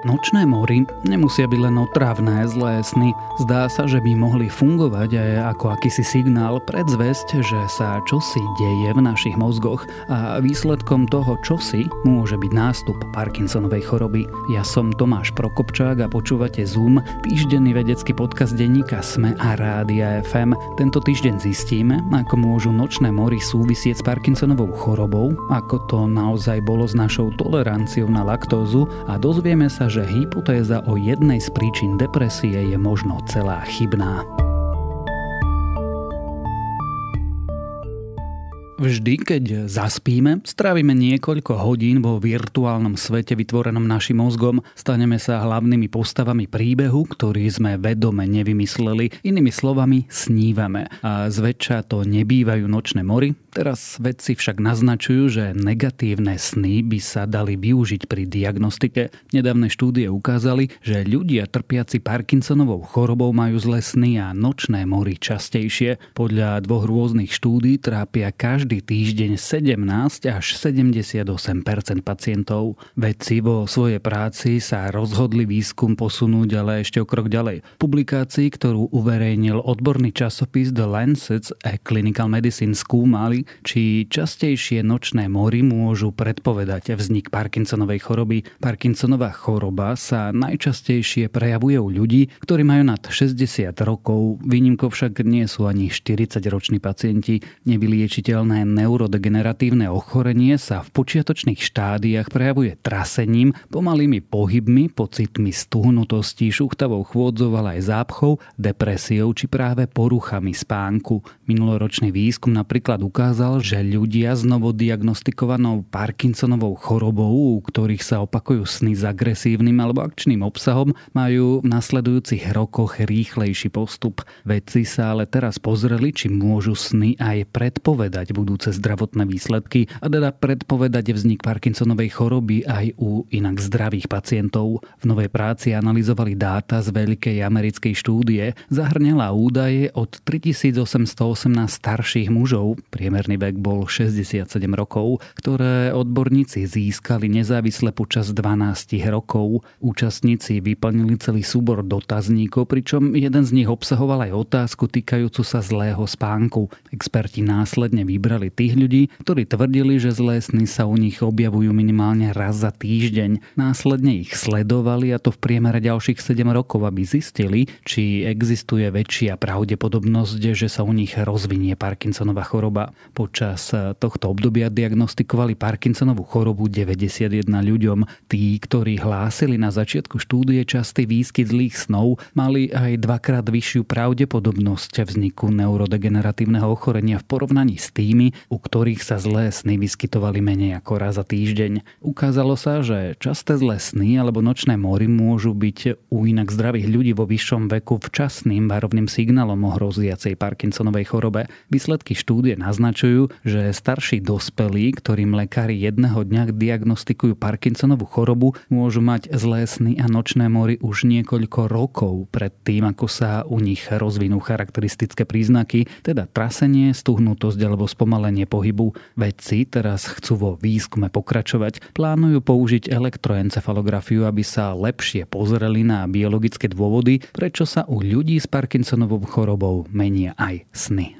Nočné mory nemusia byť len otravné, zlé sny. Zdá sa, že by mohli fungovať aj ako akýsi signál predzvesť, že sa čosi deje v našich mozgoch a výsledkom toho čosi môže byť nástup Parkinsonovej choroby. Ja som Tomáš Prokopčák a počúvate Zoom, týždenný vedecký podcast denníka Sme a Rádia FM. Tento týždeň zistíme, ako môžu nočné mory súvisieť s Parkinsonovou chorobou, ako to naozaj bolo s našou toleranciou na laktózu a dozvieme sa, že hypotéza o jednej z príčin depresie je možno celá chybná. Vždy, keď zaspíme, strávime niekoľko hodín vo virtuálnom svete vytvorenom našim mozgom, staneme sa hlavnými postavami príbehu, ktorý sme vedome nevymysleli, inými slovami snívame. A zväčša to nebývajú nočné mory, Teraz vedci však naznačujú, že negatívne sny by sa dali využiť pri diagnostike. Nedávne štúdie ukázali, že ľudia trpiaci Parkinsonovou chorobou majú zlé sny a nočné mory častejšie. Podľa dvoch rôznych štúdí trápia každý týždeň 17 až 78% pacientov. Vedci vo svojej práci sa rozhodli výskum posunúť ale ešte o krok ďalej. V publikácii, ktorú uverejnil odborný časopis The Lancet a Clinical Medicine skúmali, či častejšie nočné mory môžu predpovedať vznik Parkinsonovej choroby. Parkinsonová choroba sa najčastejšie prejavuje u ľudí, ktorí majú nad 60 rokov. Výnimkou však nie sú ani 40-roční pacienti. Nevyliečiteľné neurodegeneratívne ochorenie sa v počiatočných štádiách prejavuje trasením, pomalými pohybmi, pocitmi stuhnutosti, šuchtavou chôdzou, ale aj zápchou, depresiou či práve poruchami spánku. Minuloročný výskum napríklad ukázal, že ľudia s novodiagnostikovanou Parkinsonovou chorobou, u ktorých sa opakujú sny s agresívnym alebo akčným obsahom, majú v nasledujúcich rokoch rýchlejší postup. Vedci sa ale teraz pozreli, či môžu sny aj predpovedať budúce zdravotné výsledky a teda predpovedať vznik Parkinsonovej choroby aj u inak zdravých pacientov. V novej práci analyzovali dáta z veľkej americkej štúdie, zahrňala údaje od 3818 starších mužov, priemer priemerný vek bol 67 rokov, ktoré odborníci získali nezávisle počas 12 rokov. Účastníci vyplnili celý súbor dotazníkov, pričom jeden z nich obsahoval aj otázku týkajúcu sa zlého spánku. Experti následne vybrali tých ľudí, ktorí tvrdili, že zlé sny sa u nich objavujú minimálne raz za týždeň. Následne ich sledovali a to v priemere ďalších 7 rokov, aby zistili, či existuje väčšia pravdepodobnosť, že sa u nich rozvinie Parkinsonova choroba. Počas tohto obdobia diagnostikovali Parkinsonovú chorobu 91 ľuďom. Tí, ktorí hlásili na začiatku štúdie častý výskyt zlých snov, mali aj dvakrát vyššiu pravdepodobnosť vzniku neurodegeneratívneho ochorenia v porovnaní s tými, u ktorých sa zlé sny vyskytovali menej ako raz za týždeň. Ukázalo sa, že časté zlé sny alebo nočné mory môžu byť u inak zdravých ľudí vo vyššom veku včasným varovným signálom o hroziacej Parkinsonovej chorobe. Výsledky štúdie naznačujú, že starší dospelí, ktorým lekári jedného dňa diagnostikujú Parkinsonovú chorobu, môžu mať zlé sny a nočné mory už niekoľko rokov pred tým, ako sa u nich rozvinú charakteristické príznaky, teda trasenie, stuhnutosť alebo spomalenie pohybu. Vedci teraz chcú vo výskume pokračovať. Plánujú použiť elektroencefalografiu, aby sa lepšie pozreli na biologické dôvody, prečo sa u ľudí s Parkinsonovou chorobou menia aj sny.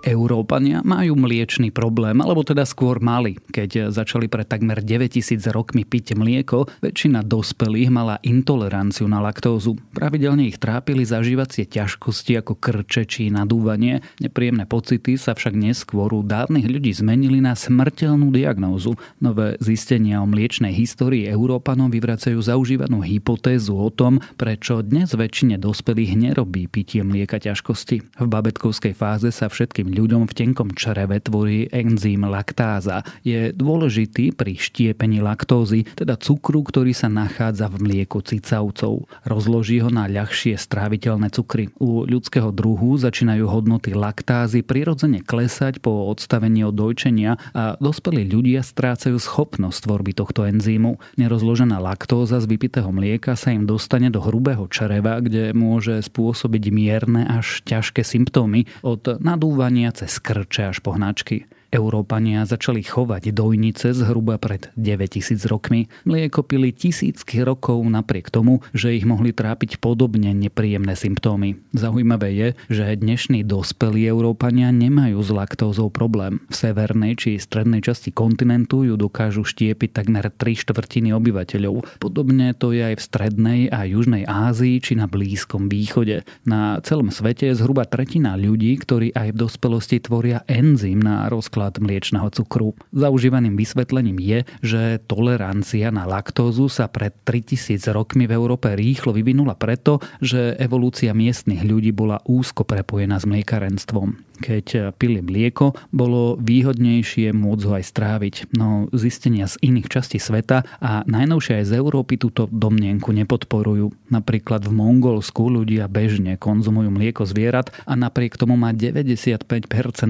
Európania majú mliečný problém, alebo teda skôr mali. Keď začali pred takmer 9000 rokmi piť mlieko, väčšina dospelých mala intoleranciu na laktózu. Pravidelne ich trápili zažívacie ťažkosti ako krče či nadúvanie. Nepríjemné pocity sa však neskôr u dávnych ľudí zmenili na smrteľnú diagnózu. Nové zistenia o mliečnej histórii Európanom vyvracajú zaužívanú hypotézu o tom, prečo dnes väčšine dospelých nerobí pitie mlieka ťažkosti. V babetkovskej fáze sa všetkým ľuďom v tenkom čreve tvorí enzym laktáza. Je dôležitý pri štiepení laktózy, teda cukru, ktorý sa nachádza v mlieku cicavcov. Rozloží ho na ľahšie stráviteľné cukry. U ľudského druhu začínajú hodnoty laktázy prirodzene klesať po odstavení od dojčenia a dospelí ľudia strácajú schopnosť tvorby tohto enzýmu. Nerozložená laktóza z vypitého mlieka sa im dostane do hrubého čreva, kde môže spôsobiť mierne až ťažké symptómy od nadúvania cez krče až po hnačky. Európania začali chovať dojnice zhruba pred 9000 rokmi. Mlieko pili tisícky rokov napriek tomu, že ich mohli trápiť podobne nepríjemné symptómy. Zaujímavé je, že dnešní dospelí Európania nemajú s laktózou problém. V severnej či strednej časti kontinentu ju dokážu štiepiť takmer 3 štvrtiny obyvateľov. Podobne to je aj v strednej a južnej Ázii či na Blízkom východe. Na celom svete je zhruba tretina ľudí, ktorí aj v dospelosti tvoria enzym na rozklad mliečného cukru. Zaužívaným vysvetlením je, že tolerancia na laktózu sa pred 3000 rokmi v Európe rýchlo vyvinula preto, že evolúcia miestnych ľudí bola úzko prepojená s mliekarenstvom keď pili mlieko, bolo výhodnejšie môcť ho aj stráviť. No zistenia z iných častí sveta a najnovšie aj z Európy túto domnienku nepodporujú. Napríklad v Mongolsku ľudia bežne konzumujú mlieko zvierat a napriek tomu má 95%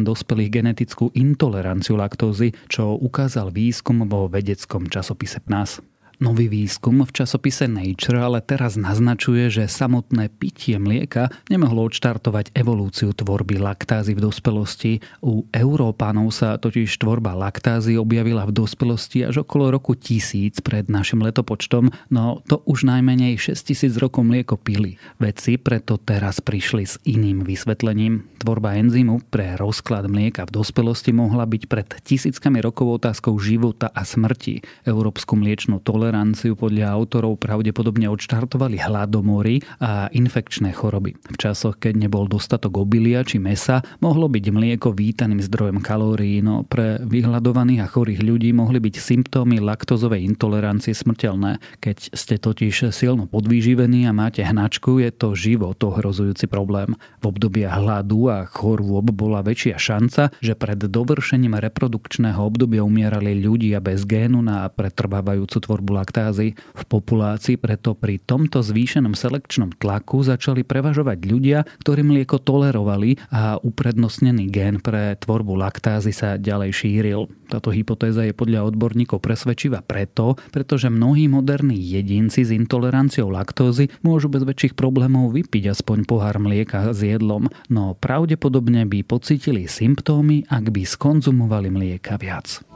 dospelých genetickú intoleranciu laktózy, čo ukázal výskum vo vedeckom časopise PNAS. Nový výskum v časopise Nature ale teraz naznačuje, že samotné pitie mlieka nemohlo odštartovať evolúciu tvorby laktázy v dospelosti. U Európánov sa totiž tvorba laktázy objavila v dospelosti až okolo roku 1000 pred našim letopočtom, no to už najmenej 6000 rokov mlieko pili. Vedci preto teraz prišli s iným vysvetlením. Tvorba enzymu pre rozklad mlieka v dospelosti mohla byť pred tisíckami rokov otázkou života a smrti. Európsku mliečnú toleranciu podľa autorov pravdepodobne odštartovali hladomory a infekčné choroby. V časoch, keď nebol dostatok obilia či mesa, mohlo byť mlieko vítaným zdrojom kalórií, no pre vyhľadovaných a chorých ľudí mohli byť symptómy laktozovej intolerancie smrteľné. Keď ste totiž silno podvýživení a máte hnačku, je to život ohrozujúci problém. V obdobia hladu a chorôb bola väčšia šanca, že pred dovršením reprodukčného obdobia umierali ľudia bez génu na pretrvávajúcu tvorbu laktázy v populácii, preto pri tomto zvýšenom selekčnom tlaku začali prevažovať ľudia, ktorí mlieko tolerovali a uprednostnený gén pre tvorbu laktázy sa ďalej šíril. Táto hypotéza je podľa odborníkov presvedčivá preto, pretože mnohí moderní jedinci s intoleranciou laktózy môžu bez väčších problémov vypiť aspoň pohár mlieka s jedlom, no pravdepodobne by pocítili symptómy, ak by skonzumovali mlieka viac.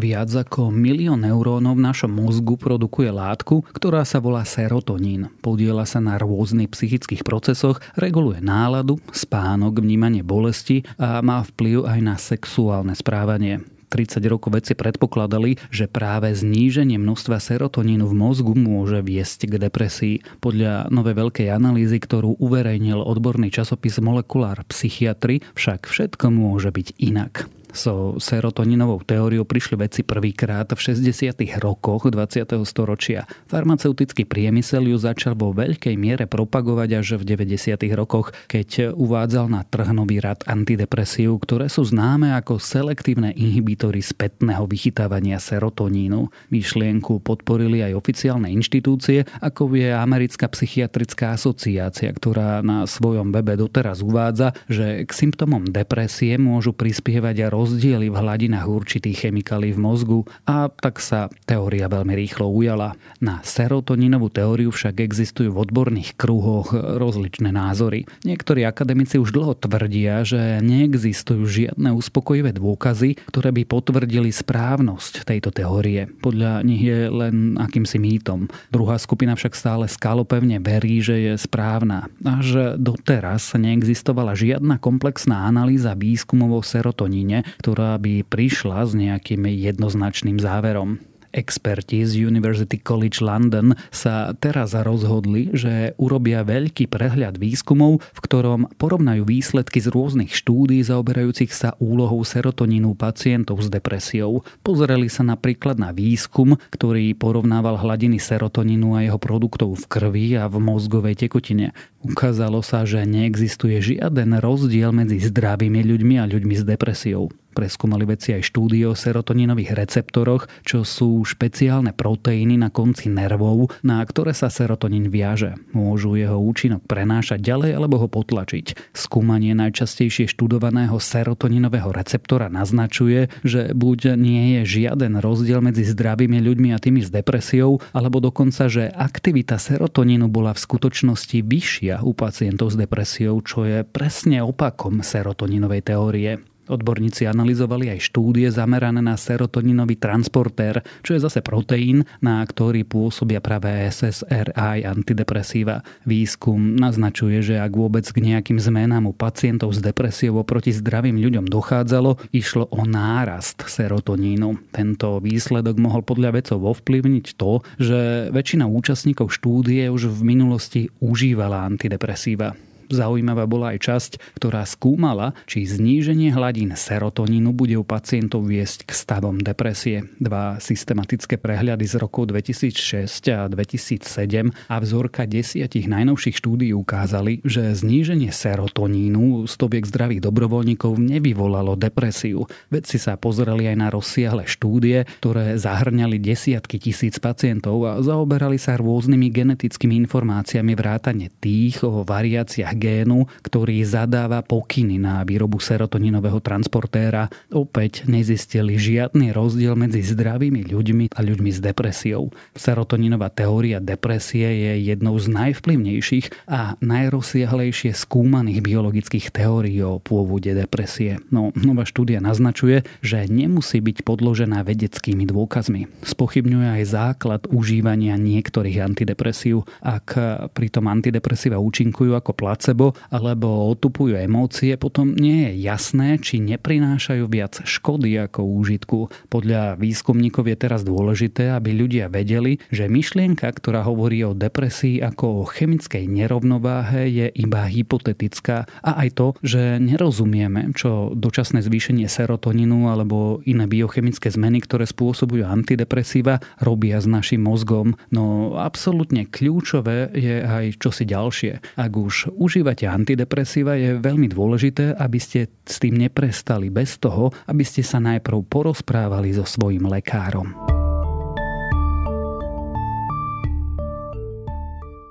Viac ako milión neurónov v našom mozgu produkuje látku, ktorá sa volá serotonín. Podiela sa na rôznych psychických procesoch, reguluje náladu, spánok, vnímanie bolesti a má vplyv aj na sexuálne správanie. 30 rokov vedci predpokladali, že práve zníženie množstva serotonínu v mozgu môže viesť k depresii. Podľa novej veľkej analýzy, ktorú uverejnil odborný časopis Molekulár psychiatry, však všetko môže byť inak so serotoninovou teóriou prišli vedci prvýkrát v 60. rokoch 20. storočia. Farmaceutický priemysel ju začal vo veľkej miere propagovať až v 90. rokoch, keď uvádzal na trh nový rad antidepresív, ktoré sú známe ako selektívne inhibitory spätného vychytávania serotonínu. Myšlienku podporili aj oficiálne inštitúcie, ako je Americká psychiatrická asociácia, ktorá na svojom webe doteraz uvádza, že k symptómom depresie môžu prispievať aj rozdiely v hladinách určitých chemikálií v mozgu a tak sa teória veľmi rýchlo ujala. Na serotoninovú teóriu však existujú v odborných kruhoch rozličné názory. Niektorí akademici už dlho tvrdia, že neexistujú žiadne uspokojivé dôkazy, ktoré by potvrdili správnosť tejto teórie. Podľa nich je len akýmsi mýtom. Druhá skupina však stále skalopevne verí, že je správna. Až doteraz neexistovala žiadna komplexná analýza výskumov o serotoníne, ktorá by prišla s nejakým jednoznačným záverom. Experti z University College London sa teraz rozhodli, že urobia veľký prehľad výskumov, v ktorom porovnajú výsledky z rôznych štúdí zaoberajúcich sa úlohou serotonínu pacientov s depresiou. Pozreli sa napríklad na výskum, ktorý porovnával hladiny serotonínu a jeho produktov v krvi a v mozgovej tekutine. Ukázalo sa, že neexistuje žiaden rozdiel medzi zdravými ľuďmi a ľuďmi s depresiou. Preskúmali veci aj štúdie o serotoninových receptoroch, čo sú špeciálne proteíny na konci nervov, na ktoré sa serotonín viaže. Môžu jeho účinok prenášať ďalej alebo ho potlačiť. Skúmanie najčastejšie študovaného serotoninového receptora naznačuje, že buď nie je žiaden rozdiel medzi zdravými ľuďmi a tými s depresiou, alebo dokonca, že aktivita serotonínu bola v skutočnosti vyššia u pacientov s depresiou, čo je presne opakom serotoninovej teórie. Odborníci analyzovali aj štúdie zamerané na serotoninový transportér, čo je zase proteín, na ktorý pôsobia práve SSRI antidepresíva. Výskum naznačuje, že ak vôbec k nejakým zmenám u pacientov s depresiou oproti zdravým ľuďom dochádzalo, išlo o nárast serotonínu. Tento výsledok mohol podľa vedcov ovplyvniť to, že väčšina účastníkov štúdie už v minulosti užívala antidepresíva. Zaujímavá bola aj časť, ktorá skúmala, či zníženie hladín serotonínu bude u pacientov viesť k stavom depresie. Dva systematické prehľady z rokov 2006 a 2007 a vzorka desiatich najnovších štúdí ukázali, že zníženie serotonínu stoviek zdravých dobrovoľníkov nevyvolalo depresiu. Vedci sa pozreli aj na rozsiahle štúdie, ktoré zahrňali desiatky tisíc pacientov a zaoberali sa rôznymi genetickými informáciami vrátane tých o variáciách génu, ktorý zadáva pokyny na výrobu serotoninového transportéra. Opäť nezistili žiadny rozdiel medzi zdravými ľuďmi a ľuďmi s depresiou. Serotoninová teória depresie je jednou z najvplyvnejších a najrozsiahlejšie skúmaných biologických teórií o pôvode depresie. No, nová štúdia naznačuje, že nemusí byť podložená vedeckými dôkazmi. Spochybňuje aj základ užívania niektorých antidepresív, ak pritom antidepresíva účinkujú ako placebo placebo alebo otupujú emócie, potom nie je jasné, či neprinášajú viac škody ako úžitku. Podľa výskumníkov je teraz dôležité, aby ľudia vedeli, že myšlienka, ktorá hovorí o depresii ako o chemickej nerovnováhe, je iba hypotetická a aj to, že nerozumieme, čo dočasné zvýšenie serotoninu alebo iné biochemické zmeny, ktoré spôsobujú antidepresíva, robia s našim mozgom. No absolútne kľúčové je aj čosi ďalšie. Ak už užívame používate antidepresíva, je veľmi dôležité, aby ste s tým neprestali bez toho, aby ste sa najprv porozprávali so svojim lekárom.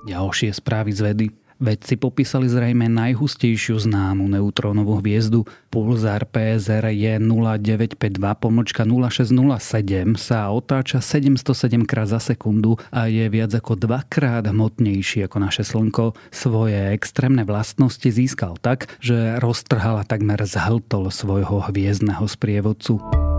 Ďalšie správy z vedy. Vedci popísali zrejme najhustejšiu známu neutrónovú hviezdu. Pulzár PSR je 0952 pomočka 0607 sa otáča 707 krát za sekundu a je viac ako dvakrát hmotnejší ako naše Slnko. Svoje extrémne vlastnosti získal tak, že roztrhal a takmer zhltol svojho hviezdneho sprievodcu.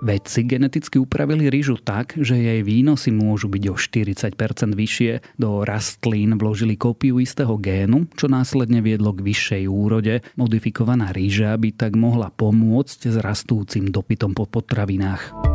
Vedci geneticky upravili rýžu tak, že jej výnosy môžu byť o 40% vyššie. Do rastlín vložili kópiu istého génu, čo následne viedlo k vyššej úrode. Modifikovaná rýža by tak mohla pomôcť s rastúcim dopytom po potravinách.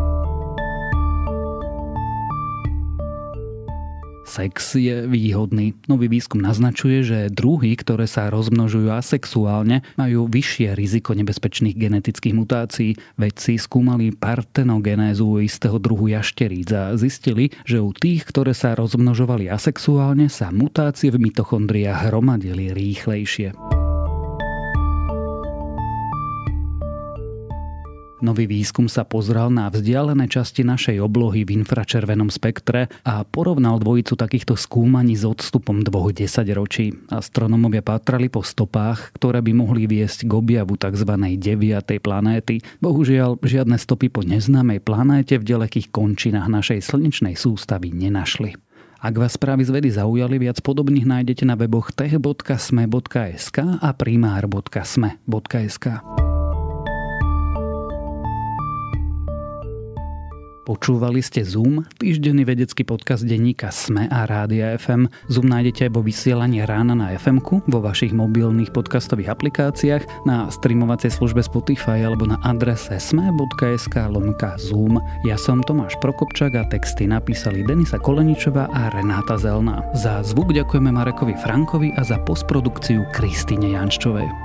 Sex je výhodný. Nový výskum naznačuje, že druhy, ktoré sa rozmnožujú asexuálne, majú vyššie riziko nebezpečných genetických mutácií. Vedci skúmali partenogenézu istého druhu jašteríc a zistili, že u tých, ktoré sa rozmnožovali asexuálne, sa mutácie v mitochondriách hromadili rýchlejšie. Nový výskum sa pozrel na vzdialené časti našej oblohy v infračervenom spektre a porovnal dvojicu takýchto skúmaní s odstupom dvoch desaťročí. Astronomovia pátrali po stopách, ktoré by mohli viesť k objavu tzv. deviatej planéty. Bohužiaľ, žiadne stopy po neznámej planéte v ďalekých končinách našej slnečnej sústavy nenašli. Ak vás správy z vedy zaujali, viac podobných nájdete na weboch tech.sme.sk a primár.sme.sk. Počúvali ste Zoom, týždenný vedecký podcast denníka SME a Rádia FM. Zoom nájdete aj vo vysielaní rána na fm vo vašich mobilných podcastových aplikáciách, na streamovacej službe Spotify alebo na adrese sme.sk lomka Zoom. Ja som Tomáš Prokopčak a texty napísali Denisa Koleničová a Renáta Zelná. Za zvuk ďakujeme Marekovi Frankovi a za postprodukciu Kristine Jančovej.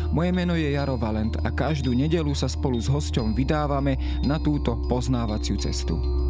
Moje meno je Jaro Valent a každú nedelu sa spolu s hosťom vydávame na túto poznávaciu cestu.